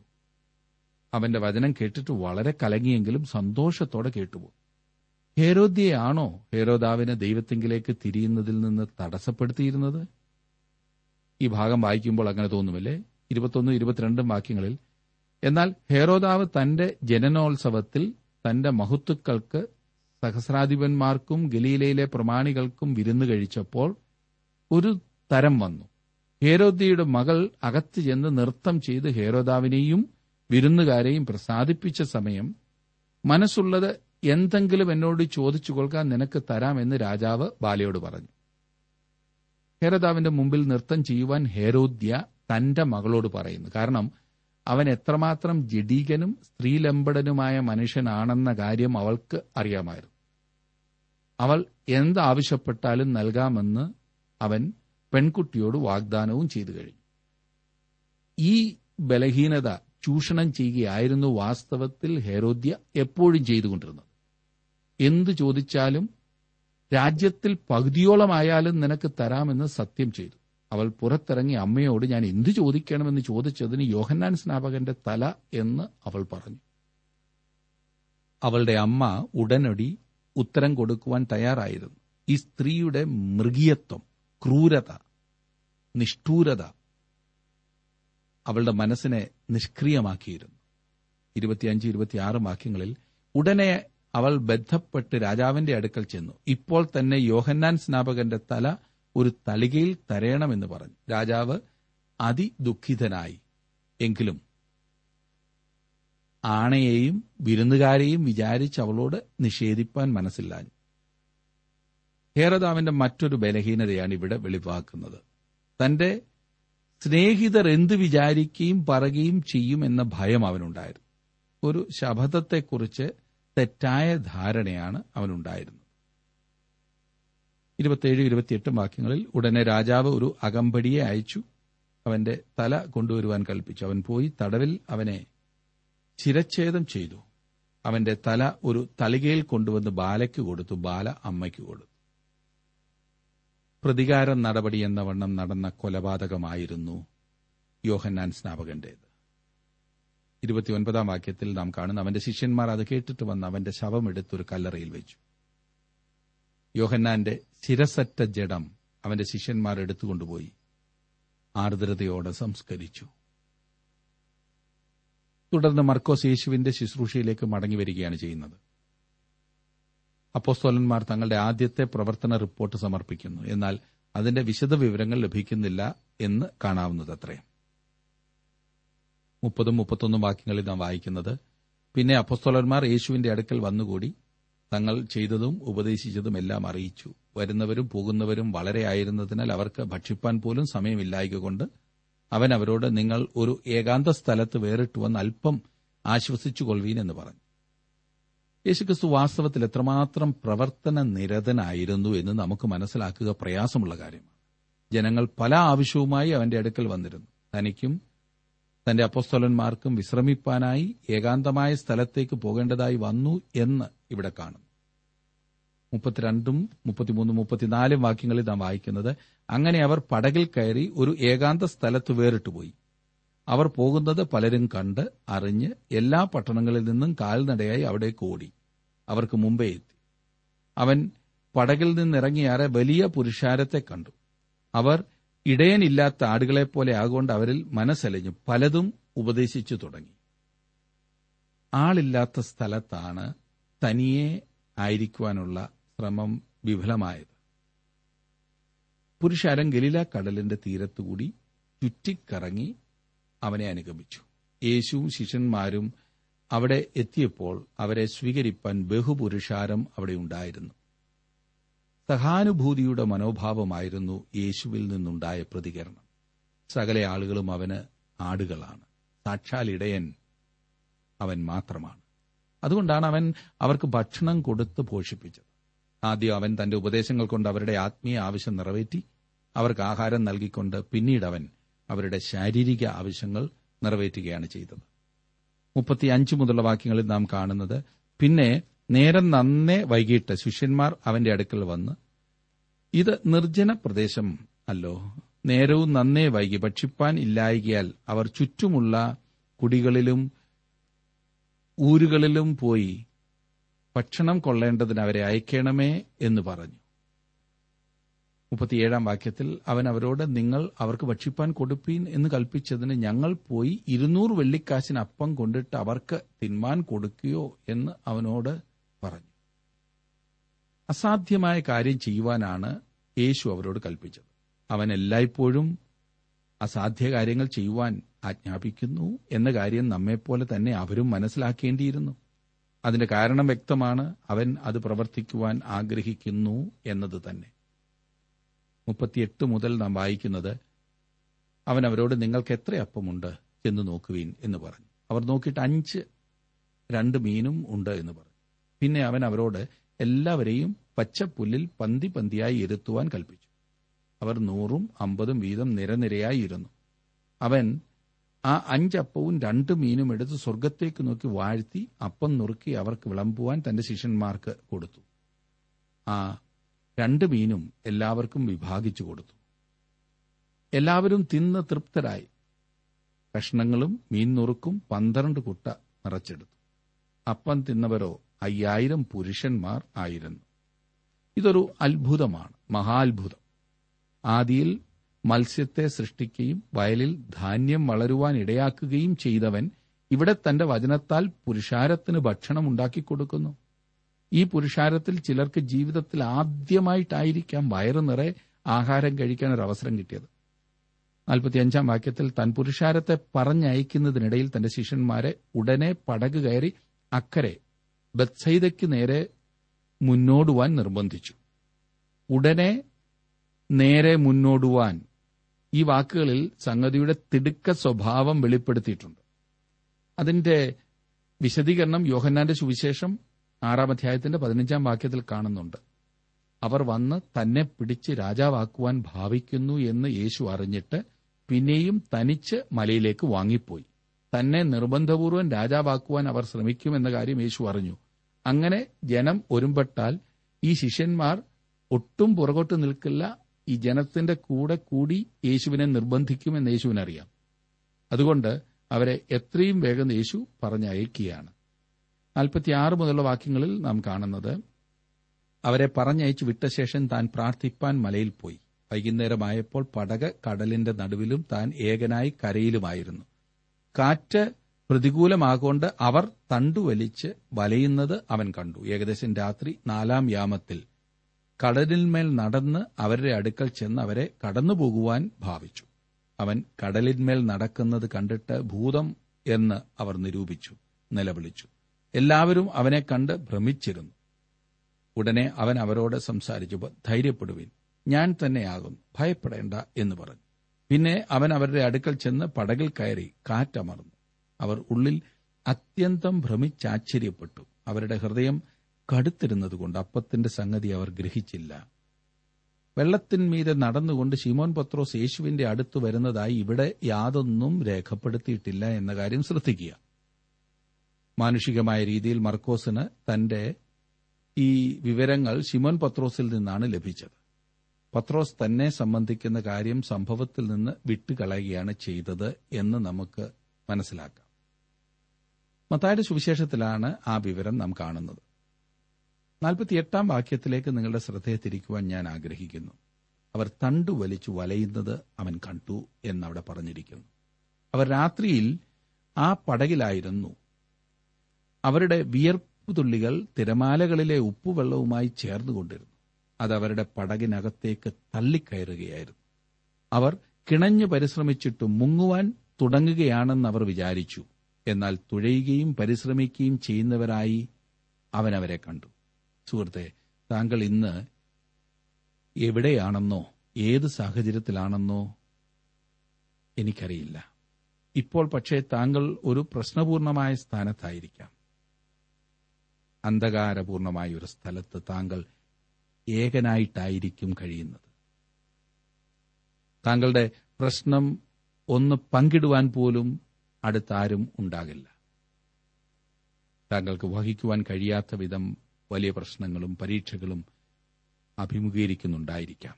അവന്റെ വചനം കേട്ടിട്ട് വളരെ കലങ്ങിയെങ്കിലും സന്തോഷത്തോടെ കേട്ടുപോയി. ഹേരോദ്യയാണോ ഹേരോദാവിനെ ദൈവത്തെങ്കിലേക്ക് തിരിയുന്നതിൽ നിന്ന് തടസ്സപ്പെടുത്തിയിരുന്നത്? ഈ ഭാഗം വായിക്കുമ്പോൾ അങ്ങനെ തോന്നുമല്ലേ? ഇരുപത്തൊന്നും ഇരുപത്തിരണ്ടും വാക്യങ്ങളിൽ എന്നാൽ ഹേരോദാവ് തന്റെ ജനനോത്സവത്തിൽ തന്റെ മഹത്തുക്കൾക്ക് സഹസ്രാധിപന്മാർക്കും ഗലീലയിലെ പ്രമാണികൾക്കും വിരുന്നു കഴിച്ചപ്പോൾ ഒരു തരം വന്നു. ഹേരോദ്യയുടെ മകൾ അകത്ത് ചെന്ന് നൃത്തം ചെയ്ത് ഹേരോദാവിനെയും വിരുന്നുകാരെയും പ്രസാദിപ്പിച്ച സമയം മനസ്സുള്ളത് എന്തെങ്കിലും എന്നോട് ചോദിച്ചു കൊള്ളുക നിനക്ക് തരാമെന്ന് രാജാവ് ബാലയോട് പറഞ്ഞു. ഹേരോദാവിന്റെ മുമ്പിൽ നൃത്തം ചെയ്യുവാൻ ഹേരോദ്യ തന്റെ മകളോട് പറയുന്നു. കാരണം അവൻ എത്രമാത്രം ജഡീകനും സ്ത്രീലമ്പടനുമായ മനുഷ്യനാണെന്ന കാര്യം അവൾക്ക് അറിയാമായിരുന്നു. അവൾ എന്താവശ്യപ്പെട്ടാലും നൽകാമെന്ന് അവൻ പെൺകുട്ടിയോട് വാഗ്ദാനവും ചെയ്തു കഴിഞ്ഞു. ഈ ബലഹീനത ചൂഷണം ചെയ്യുകയായിരുന്നു വാസ്തവത്തിൽ ഹേരോദ്യ എപ്പോഴും ചെയ്തുകൊണ്ടിരുന്നത്. എന്തു ചോദിച്ചാലും രാജ്യത്തിൽ പകുതിയോളമായാലും നിനക്ക് തരാമെന്ന് സത്യം ചെയ്തു. അവൾ പുറത്തിറങ്ങി അമ്മയോട് ഞാൻ എന്തു ചോദിക്കണമെന്ന് ചോദിച്ചതിന് യോഹന്നാൻ സ്നാപകന്റെ തല എന്ന് അവൾ പറഞ്ഞു. അവളുടെ അമ്മ ഉടനടി ഉത്തരം കൊടുക്കുവാൻ തയ്യാറായിരുന്നു. ഈ സ്ത്രീയുടെ മൃഗീയത്വം. ക്രൂരത നിഷ്ഠൂരത അവളുടെ മനസ്സിനെ നിഷ്ക്രിയമാക്കിയിരുന്നു. ഇരുപത്തിയഞ്ച് ഇരുപത്തിയാറ് വാക്യങ്ങളിൽ ഉടനെ അവൾ ബന്ധപ്പെട്ട് രാജാവിന്റെ അടുക്കൽ ചെന്നു. ഇപ്പോൾ തന്നെ യോഹന്നാൻ സ്നാപകന്റെ തല ഒരു തളികയിൽ തരയണമെന്ന് പറഞ്ഞു. രാജാവ് അതിദുഖിതനായി. എങ്കിലും ആണയെയും വിരുന്നുകാരെയും വിചാരിച്ച് അവളോട് നിഷേധിപ്പാൻ മനസ്സില്ലാഞ്ഞു. ഹേറദാവിന്റെ മറ്റൊരു ബലഹീനതയാണ് ഇവിടെ വെളിവാക്കുന്നത്. തന്റെ സ്നേഹിതർ എന്ത് വിചാരിക്കുകയും പറയുകയും ചെയ്യും എന്ന ഭയം അവനുണ്ടായിരുന്നു. ഒരു ശപഥത്തെക്കുറിച്ച് തെറ്റായ ധാരണയാണ് അവനുണ്ടായിരുന്നത്. ഇരുപത്തിയേഴ് ഇരുപത്തിയെട്ട് വാക്യങ്ങളിൽ ഉടനെ രാജാവ് ഒരു അകമ്പടിയെ അയച്ചു. അവന്റെ തല കൊണ്ടുവരുവാൻ കൽപ്പിച്ചു. അവൻ പോയി തടവിൽ അവനെ ശിരച്ഛേദം ചെയ്തു. അവന്റെ തല ഒരു തളികയിൽ കൊണ്ടുവന്ന് ബാലയ്ക്ക് കൊടുത്തു. ബാല അമ്മയ്ക്ക് കൊടുത്തു. പ്രതികാര നടപടി എന്ന വണ്ണം നടന്ന കൊലപാതകമായിരുന്നു യോഹന്നാൻ സ്നാപകന്റേത്. ഇരുപത്തിയൊൻപതാം വാക്യത്തിൽ നാം കാണുന്ന അവന്റെ ശിഷ്യന്മാർ അത് കേട്ടിട്ട് വന്ന് അവന്റെ ശവമെടുത്തൊരു കല്ലറയിൽ വെച്ചു. യോഹന്നാന്റെ ശിരസറ്റ ജഡം അവന്റെ ശിഷ്യന്മാർ എടുത്തുകൊണ്ടുപോയി ആർദ്രതയോടെ സംസ്കരിച്ചു. തുടർന്ന് മർക്കോസ് യേശുവിന്റെ ശുശ്രൂഷയിലേക്ക് മടങ്ങിവരികയാണ് ചെയ്യുന്നത്. അപ്പോസ്തോലന്മാർ തങ്ങളുടെ ആദ്യത്തെ പ്രവർത്തന റിപ്പോർട്ട് സമർപ്പിക്കുന്നു. എന്നാൽ അതിന്റെ വിശദ വിവരങ്ങൾ ലഭിക്കുന്നില്ല എന്ന് കാണാവുന്നതത്രേ മുപ്പതും മുപ്പത്തൊന്നും വാക്യങ്ങളിൽ നാം വായിക്കുന്നത് പിന്നെ അപ്പസ്തോലന്മാർ യേശുവിന്റെ അടുക്കൽ വന്നുകൂടി തങ്ങൾ ചെയ്തതും ഉപദേശിച്ചതും എല്ലാം അറിയിച്ചു. വരുന്നവരും പോകുന്നവരും വളരെ ആയിരുന്നതിനാൽ അവർക്ക് ഭക്ഷിപ്പാൻ പോലും സമയമില്ലായകൊണ്ട് അവൻ അവരോട് നിങ്ങൾ ഒരു ഏകാന്ത സ്ഥലത്ത് വേറിട്ടുവെന്ന് അല്പം ആശ്വസിച്ചു കൊള്ളുവീൻ എന്ന് പറഞ്ഞു. യേശുക്രിസ്തു വാസ്തവത്തിൽ എത്രമാത്രം പ്രവർത്തന നിരതനായിരുന്നു എന്ന് നമുക്ക് മനസ്സിലാക്കുക പ്രയാസമുള്ള കാര്യമാണ്. ജനങ്ങൾ പല ആവശ്യവുമായി അവന്റെ അടുക്കൽ വന്നിരുന്നു. തനിക്കും തന്റെ അപ്പസ്തോലന്മാർക്കും വിശ്രമിപ്പാനായി ഏകാന്തമായ സ്ഥലത്തേക്ക് പോകേണ്ടതായി വന്നു എന്ന് ഇവിടെ കാണുന്നു. മുപ്പത്തിരണ്ടും മുപ്പത്തിമൂന്നും മുപ്പത്തിനാലും വാക്യങ്ങളിൽ നാം വായിക്കുന്നത് അങ്ങനെ അവർ പടകിൽ കയറി ഒരു ഏകാന്ത സ്ഥലത്ത് വേറിട്ടുപോയി അവർ പോകുന്നത് പലരും കണ്ട് അറിഞ്ഞ് എല്ലാ പട്ടണങ്ങളിൽ നിന്നും കാൽനടയായി അവിടേക്ക് ഓടി. അവർക്ക് മുമ്പേ എത്തി. അവൻ പടകിൽ നിന്നിറങ്ങിയാറെ വലിയ പുരുഷാരത്തെ കണ്ടു. അവർ ഇടയനില്ലാത്ത ആടുകളെപ്പോലെ ആകൊണ്ട് അവരിൽ മനസ്സലിഞ്ഞു. പലതും ഉപദേശിച്ചു തുടങ്ങി. ആളില്ലാത്ത സ്ഥലത്താണ് തനിയെ ആയിരിക്കുവാനുള്ള ശ്രമം വിഫലമായത്. പുരുഷാരം ഗലീല കടലിന്റെ തീരത്തുകൂടി ചുറ്റിക്കറങ്ങി അവനെ അനുഗമിച്ചു. യേശുവും ശിഷ്യന്മാരും അവിടെ എത്തിയപ്പോൾ അവരെ സ്വീകരിപ്പാൻ ബഹുപുരുഷാരം അവിടെ ഉണ്ടായിരുന്നു. സഹാനുഭൂതിയുടെ മനോഭാവമായിരുന്നു യേശുവിൽ നിന്നുണ്ടായ പ്രതികരണം. സകല ആളുകളും അവന് ആടുകളാണ്. സാക്ഷാൽ ഇടയൻ അവൻ മാത്രമാണ്. അതുകൊണ്ടാണ് അവൻ അവർക്ക് ഭക്ഷണം കൊടുത്ത് പോഷിപ്പിച്ചത്. ആദ്യം അവൻ തന്റെ ഉപദേശങ്ങൾ കൊണ്ട് അവരുടെ ആത്മീയ ആവശ്യം നിറവേറ്റി അവർക്ക് ആഹാരം നൽകിക്കൊണ്ട് പിന്നീട് അവൻ അവരുടെ ശാരീരിക ആവശ്യങ്ങൾ നിറവേറ്റുകയാണ് ചെയ്തത്. മുപ്പത്തിയഞ്ച് മുതലുള്ള വാക്യങ്ങളിൽ നാം കാണുന്നത് പിന്നെ നേരം നന്നേ വൈകിട്ട് ശിഷ്യന്മാർ അവന്റെ അടുക്കൽ വന്ന് ഇത് നിർജന പ്രദേശം അല്ലോ. നേരവും നന്നേ വൈകി ഭക്ഷിപ്പാൻ ഇല്ലായികയാൽ അവർ ചുറ്റുമുള്ള കുടികളിലും ഊരുകളിലും പോയി ഭക്ഷണം കൊള്ളേണ്ടതിന് അവരെ അയക്കണമേ എന്ന് പറഞ്ഞു. മുപ്പത്തിയേഴാം വാക്യത്തിൽ അവൻ അവരോട് നിങ്ങൾ അവർക്ക് ഭക്ഷിപ്പാൻ കൊടുപ്പീൻ എന്ന് കൽപ്പിച്ചതിന് ഞങ്ങൾ പോയി ഇരുന്നൂറ് വെള്ളിക്കാശിന് അപ്പം കൊണ്ടിട്ട് അവർക്ക് തിന്മാൻ കൊടുക്കുകയോ എന്ന് അവനോട് പറഞ്ഞു. അസാധ്യമായ കാര്യം ചെയ്യുവാനാണ് യേശു അവരോട് കൽപ്പിച്ചത്. അവൻ എല്ലായ്പ്പോഴും അസാധ്യ കാര്യങ്ങൾ ചെയ്യുവാൻ ആജ്ഞാപിക്കുന്നു എന്ന കാര്യം നമ്മെപ്പോലെ തന്നെ അവരും മനസ്സിലാക്കേണ്ടിയിരുന്നു. അതിന്റെ കാരണം വ്യക്തമാണ് അവൻ അത് പ്രവർത്തിക്കുവാൻ ആഗ്രഹിക്കുന്നു എന്നത് തന്നെ. മുപ്പത്തിയെട്ട് മുതൽ നാം വായിക്കുന്നത് അവൻ അവരോട് നിങ്ങൾക്ക് എത്ര അപ്പമുണ്ട് എന്ന് നോക്കുവീൻ എന്ന് പറഞ്ഞു. അവർ നോക്കിയിട്ട് അഞ്ച് രണ്ട് മീനും ഉണ്ട് എന്ന് പറഞ്ഞു. പിന്നെ അവൻ അവരോട് എല്ലാവരെയും പച്ചപ്പുല്ലിൽ പന്തി പന്തിയായി ഇരുത്തുവാൻ കൽപ്പിച്ചു. അവർ നൂറും അമ്പതും വീതം നിരനിരയായി ഇരുന്നു. അവൻ ആ അഞ്ചപ്പവും രണ്ട് മീനും എടുത്ത് സ്വർഗത്തേക്ക് നോക്കി വാഴ്ത്തി അപ്പം നുറുക്കി അവർക്ക് വിളമ്പുവാൻ തന്റെ ശിഷ്യന്മാർക്ക് കൊടുത്തു. ആ രണ്ട് മീനും എല്ലാവർക്കും വിഭാഗിച്ചു കൊടുത്തു. എല്ലാവരും തിന്ന് തൃപ്തരായി. കഷ്ണങ്ങളും മീൻ നുറുക്കും പന്ത്രണ്ട് കുട്ട നിറച്ചെടുത്തു. അപ്പം തിന്നവരോ അയ്യായിരം പുരുഷന്മാർ ആയിരുന്നു. ഇതൊരു അത്ഭുതമാണ് മഹാത്ഭുതം. ആദിയിൽ മത്സ്യത്തെ സൃഷ്ടിക്കുകയും വയലിൽ ധാന്യം വളരുവാൻ ഇടയാക്കുകയും ചെയ്തവൻ ഇവിടെ തന്റെ വചനത്താൽ പുരുഷാരത്തിന് ഭക്ഷണം ഉണ്ടാക്കിക്കൊടുക്കുന്നു ഈ പുരുഷാരത്തിൽ ചിലർക്ക് ജീവിതത്തിൽ ആദ്യമായിട്ടായിരിക്കാം വയറു നിറയെ ആഹാരം കഴിക്കാൻ ഒരു അവസരം കിട്ടിയത്. നാൽപ്പത്തിയഞ്ചാം വാക്യത്തിൽ തൻ പുരുഷാരത്തെ പറഞ്ഞയക്കുന്നതിനിടയിൽ തന്റെ ശിഷ്യന്മാരെ ഉടനെ പടക് കയറി അക്കരെ ബത്സൈദയ്ക്ക് നേരെ മുന്നോടുവാൻ നിർബന്ധിച്ചു. ഉടനെ നേരെ മുന്നോടുവാൻ ഈ വാക്കുകളിൽ സംഗതിയുടെ തിടുക്ക സ്വഭാവം വെളിപ്പെടുത്തിയിട്ടുണ്ട്. അതിന്റെ വിശദീകരണം യോഹന്നാന്റെ സുവിശേഷം ആറാം അധ്യായത്തിന്റെ പതിനഞ്ചാം വാക്യത്തിൽ കാണുന്നുണ്ട്. അവർ വന്ന് തന്നെ പിടിച്ച് രാജാവാക്കുവാൻ ഭാവിക്കുന്നു എന്ന് യേശു അറിഞ്ഞിട്ട് പിന്നെയും തനിച്ച് മലയിലേക്ക് വാങ്ങിപ്പോയി. തന്നെ നിർബന്ധപൂർവം രാജാവാക്കുവാൻ അവർ ശ്രമിക്കുമെന്ന കാര്യം യേശു അറിഞ്ഞു. അങ്ങനെ ജനം ഒരുമ്പെട്ടാൽ ഈ ശിഷ്യന്മാർ ഒട്ടും പുറകോട്ട് നിൽക്കില്ല. ഈ ജനത്തിന്റെ കൂടെ കൂടി യേശുവിനെ നിർബന്ധിക്കുമെന്ന് യേശുവിനറിയാം. അതുകൊണ്ട് അവരെ എത്രയും വേഗം യേശു പറഞ്ഞയക്കുകയാണ്. നാൽപ്പത്തിയാറ് മുതലുള്ള വാക്യങ്ങളിൽ നാം കാണുന്നത് അവരെ പറഞ്ഞയച്ചു വിട്ട ശേഷം താൻ പ്രാർത്ഥിപ്പാൻ മലയിൽ പോയി. വൈകുന്നേരമായപ്പോൾ പടക കടലിന്റെ നടുവിലും താൻ ഏകനായി കരയിലുമായിരുന്നു. കാറ്റ് പ്രതികൂലമാകൊണ്ട് അവർ തണ്ടുവലിച്ച് വലയുന്നത് അവൻ കണ്ടു. ഏകദേശം രാത്രി നാലാം യാമത്തിൽ കടലിന്മേൽ നടന്ന് അവരുടെ അടുക്കൽ ചെന്ന് അവരെ കടന്നുപോകുവാൻ ഭാവിച്ചു. അവൻ കടലിന്മേൽ നടക്കുന്നത് കണ്ടിട്ട് ഭൂതം എന്ന് അവർ നിരൂപിച്ചു നിലവിളിച്ചു. എല്ലാവരും അവനെ കണ്ട് ഭ്രമിച്ചിരുന്നു. ഉടനെ അവൻ അവരോട് സംസാരിച്ചു ധൈര്യപ്പെടുവിൻ. ഞാൻ തന്നെയാകുന്നു ഭയപ്പെടേണ്ട എന്ന് പറഞ്ഞു. പിന്നെ അവൻ അവരുടെ അടുക്കൽ ചെന്ന് പടകിൽ കയറി കാറ്റമർന്നു അവർ ഉള്ളിൽ അത്യന്തം ഭ്രമിച്ചാശ്ചര്യപ്പെട്ടു. അവരുടെ ഹൃദയം കടുത്തിരുന്നതുകൊണ്ട് അപ്പത്തിന്റെ സംഗതി അവർ ഗ്രഹിച്ചില്ല. വെള്ളത്തിന്മീതെ നടന്നുകൊണ്ട് ശിമോൻ പത്രോസ് യേശുവിന്റെ അടുത്ത് വരുന്നതായി ഇവിടെ യാതൊന്നും രേഖപ്പെടുത്തിയിട്ടില്ല എന്ന കാര്യം ശ്രദ്ധിക്കുക. മാനുഷികമായ രീതിയിൽ മർക്കോസിന് തന്റെ ഈ വിവരങ്ങൾ ശിമോൻ പത്രോസിൽ നിന്നാണ് ലഭിച്ചത്. പത്രോസ് തന്നെ സംബന്ധിക്കുന്ന കാര്യം സംഭവത്തിൽ നിന്ന് വിട്ടുകളയുകയാണ് ചെയ്തത് എന്ന് നമുക്ക് മനസ്സിലാക്കാം. മത്തായുടെ സുവിശേഷത്തിലാണ് ആ വിവരം നാം കാണുന്നത്. നാൽപ്പത്തിയെട്ടാം വാക്യത്തിലേക്ക് നിങ്ങളുടെ ശ്രദ്ധയെ തിരിക്കുവാൻ ഞാൻ ആഗ്രഹിക്കുന്നു. അവർ തണ്ടു വലിച്ചു വലയുന്നത് അവൻ കണ്ടു എന്നവിടെ പറഞ്ഞിരിക്കുന്നു. അവർ രാത്രിയിൽ ആ പടകിലായിരുന്നു അവരുടെ വിയർപ്പുതുള്ളികൾ തിരമാലകളിലെ ഉപ്പുവെള്ളവുമായി ചേർന്നുകൊണ്ടിരുന്നു. അത് അവരുടെ പടകിനകത്തേക്ക് തള്ളിക്കയറുകയായിരുന്നു. അവർ കിണഞ്ഞു പരിശ്രമിച്ചിട്ട് മുങ്ങുവാൻ തുടങ്ങുകയാണെന്ന് അവർ വിചാരിച്ചു. എന്നാൽ തുഴയുകയും പരിശ്രമിക്കുകയും ചെയ്യുന്നവരായി അവനവരെ കണ്ടു. സുഹൃത്തെ താങ്കൾ ഇന്ന് എവിടെയാണെന്നോ ഏത് സാഹചര്യത്തിലാണെന്നോ എനിക്കറിയില്ല. ഇപ്പോൾ പക്ഷേ താങ്കൾ ഒരു പ്രശ്നപൂർണമായ സ്ഥാനത്തായിരിക്കാം. അന്ധകാരപൂർണമായ ഒരു സ്ഥലത്ത് താങ്കൾ ഏകനായിട്ടായിരിക്കും കഴിയുന്നത്. താങ്കളുടെ പ്രശ്നം ഒന്ന് പങ്കിടുവാൻ പോലും അടുത്താരും ഉണ്ടാകില്ല. താങ്കൾക്ക് വഹിക്കുവാൻ കഴിയാത്ത വിധം വലിയ പ്രശ്നങ്ങളും പരീക്ഷകളും അഭിമുഖീകരിക്കുന്നുണ്ടായിരിക്കാം.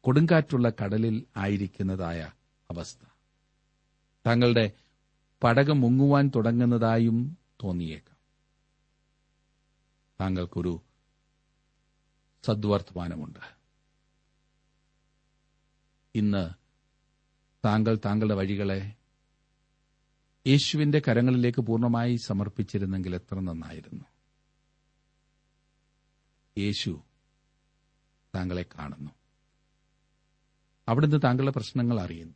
കൊടുങ്കാറ്റുള്ള കടലിൽ ആയിരിക്കുന്നതായ അവസ്ഥ. താങ്കളുടെ പടകം മുങ്ങുവാൻ തുടങ്ങുന്നതായും തോന്നിയേക്കാം. താങ്കൾക്കൊരു സദ്വർത്തമാനമുണ്ട്. ഇന്ന് താങ്കൾ താങ്കളുടെ വഴികളെ യേശുവിന്റെ കരങ്ങളിലേക്ക് പൂർണമായി സമർപ്പിച്ചിരുന്നെങ്കിൽ എത്ര നന്നായിരുന്നു. യേശു താങ്കളെ കാണുന്നു. അവിടുന്ന് താങ്കളുടെ പ്രശ്നങ്ങൾ അറിയുന്നു.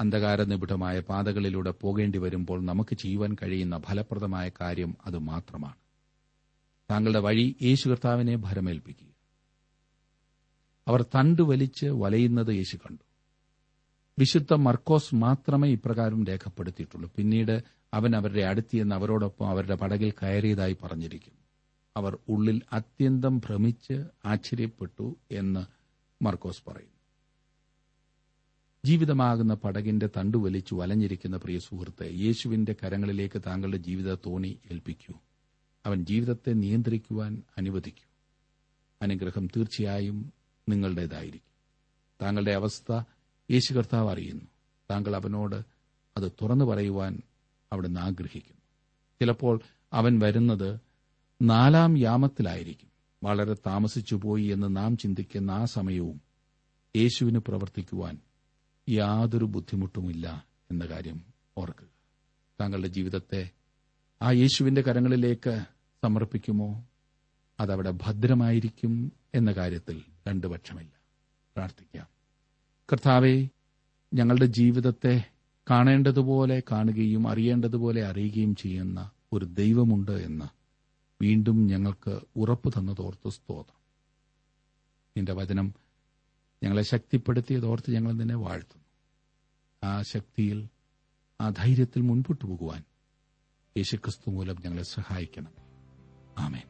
അന്ധകാര നിബിഡമായ പാതകളിലൂടെ പോകേണ്ടി വരുമ്പോൾ നമുക്ക് ചെയ്യുവാൻ കഴിയുന്ന ഫലപ്രദമായ കാര്യം അത് മാത്രമാണ്. താങ്കളുടെ വഴി യേശു കർത്താവിനെ ഭരമേൽപ്പിക്കുക. അവർ തണ്ട് വലിച്ച് വലയുന്നത് യേശു കണ്ടു. വിശുദ്ധ മർക്കോസ് മാത്രമേ ഇപ്രകാരം രേഖപ്പെടുത്തിയിട്ടുള്ളൂ. പിന്നീട് അവൻ അവരുടെ അടുത്തിയെന്ന് അവരോടൊപ്പം അവരുടെ പടകിൽ കയറിയതായി പറഞ്ഞിരിക്കുന്നു അവർ ഉള്ളിൽ അത്യന്തം ഭ്രമിച്ച് ആശ്ചര്യപ്പെട്ടു എന്ന് മർക്കോസ് പറയുന്നു. ജീവിതമാകുന്ന പടകിന്റെ തണ്ടു വലിച്ചു വലഞ്ഞിരിക്കുന്ന പ്രിയ സുഹൃത്തെ യേശുവിന്റെ കരങ്ങളിലേക്ക് താങ്കളുടെ ജീവിത തോണി ഏൽപ്പിക്കൂ. അവൻ ജീവിതത്തെ നിയന്ത്രിക്കുവാൻ അനുവദിക്കും. അനുഗ്രഹം തീർച്ചയായും നിങ്ങളുടേതായിരിക്കും. താങ്കളുടെ അവസ്ഥ യേശു കർത്താവ് അറിയുന്നു. താങ്കൾ അവനോട് അത് തുറന്നു പറയുവാൻ അവിടുന്ന് ആഗ്രഹിക്കുന്നു. ചിലപ്പോൾ അവൻ വരുന്നത് നാലാം യാമത്തിലായിരിക്കും. വളരെ താമസിച്ചുപോയി എന്ന് നാം ചിന്തിക്കുന്ന ആ സമയവും യേശുവിന് പ്രവർത്തിക്കുവാൻ യാതൊരു ബുദ്ധിമുട്ടുമില്ല എന്ന കാര്യം ഓർക്കുക. താങ്കളുടെ ജീവിതത്തെ ആ യേശുവിന്റെ കരങ്ങളിലേക്ക് സമർപ്പിക്കുമോ? അതവിടെ ഭദ്രമായിരിക്കും എന്ന കാര്യത്തിൽ രണ്ടു പക്ഷമില്ല. പ്രാർത്ഥിക്കാം. കർത്താവെ ഞങ്ങളുടെ ജീവിതത്തെ കാണേണ്ടതുപോലെ കാണുകയും അറിയേണ്ടതുപോലെ അറിയുകയും ചെയ്യുന്ന ഒരു ദൈവമുണ്ട് എന്ന് വീണ്ടും ഞങ്ങൾക്ക് ഉറപ്പ് തന്നതോർത്ത് സ്തോത്രം. നിന്റെ വചനം ഞങ്ങളെ ശക്തിപ്പെടുത്തിയതോർത്ത് ഞങ്ങൾ നിന്നെ വാഴ്ത്തുന്നു. ആ ശക്തിയിൽ ആ ധൈര്യത്തിൽ മുൻപോട്ട് പോകുവാൻ യേശുക്രിസ്തു മൂലം ഞങ്ങളെ സഹായിക്കണം. ആമേൻ.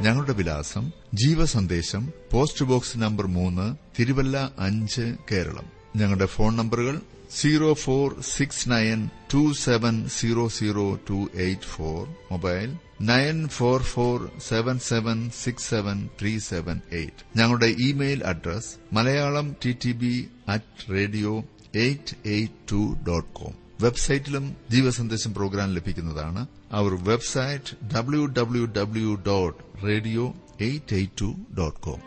ഞങ്ങളുടെ വിലാസം ജീവസന്ദേശം പോസ്റ്റ് ബോക്സ് നമ്പർ മൂന്ന് തിരുവല്ല അഞ്ച് കേരളം. ഞങ്ങളുടെ ഫോൺ നമ്പറുകൾ zero four six nine two seven zero zero two eight four mobile nine four four seven seven six seven three seven eight ഞങ്ങളുടെ email address Malayalam T T B at radio eight eight two dot com വെബ്സൈറ്റിലും ജീവസന്ദേശം programme ലഭിക്കുന്നതാണ്. അവർ website W W W dot radio eight eight two dot com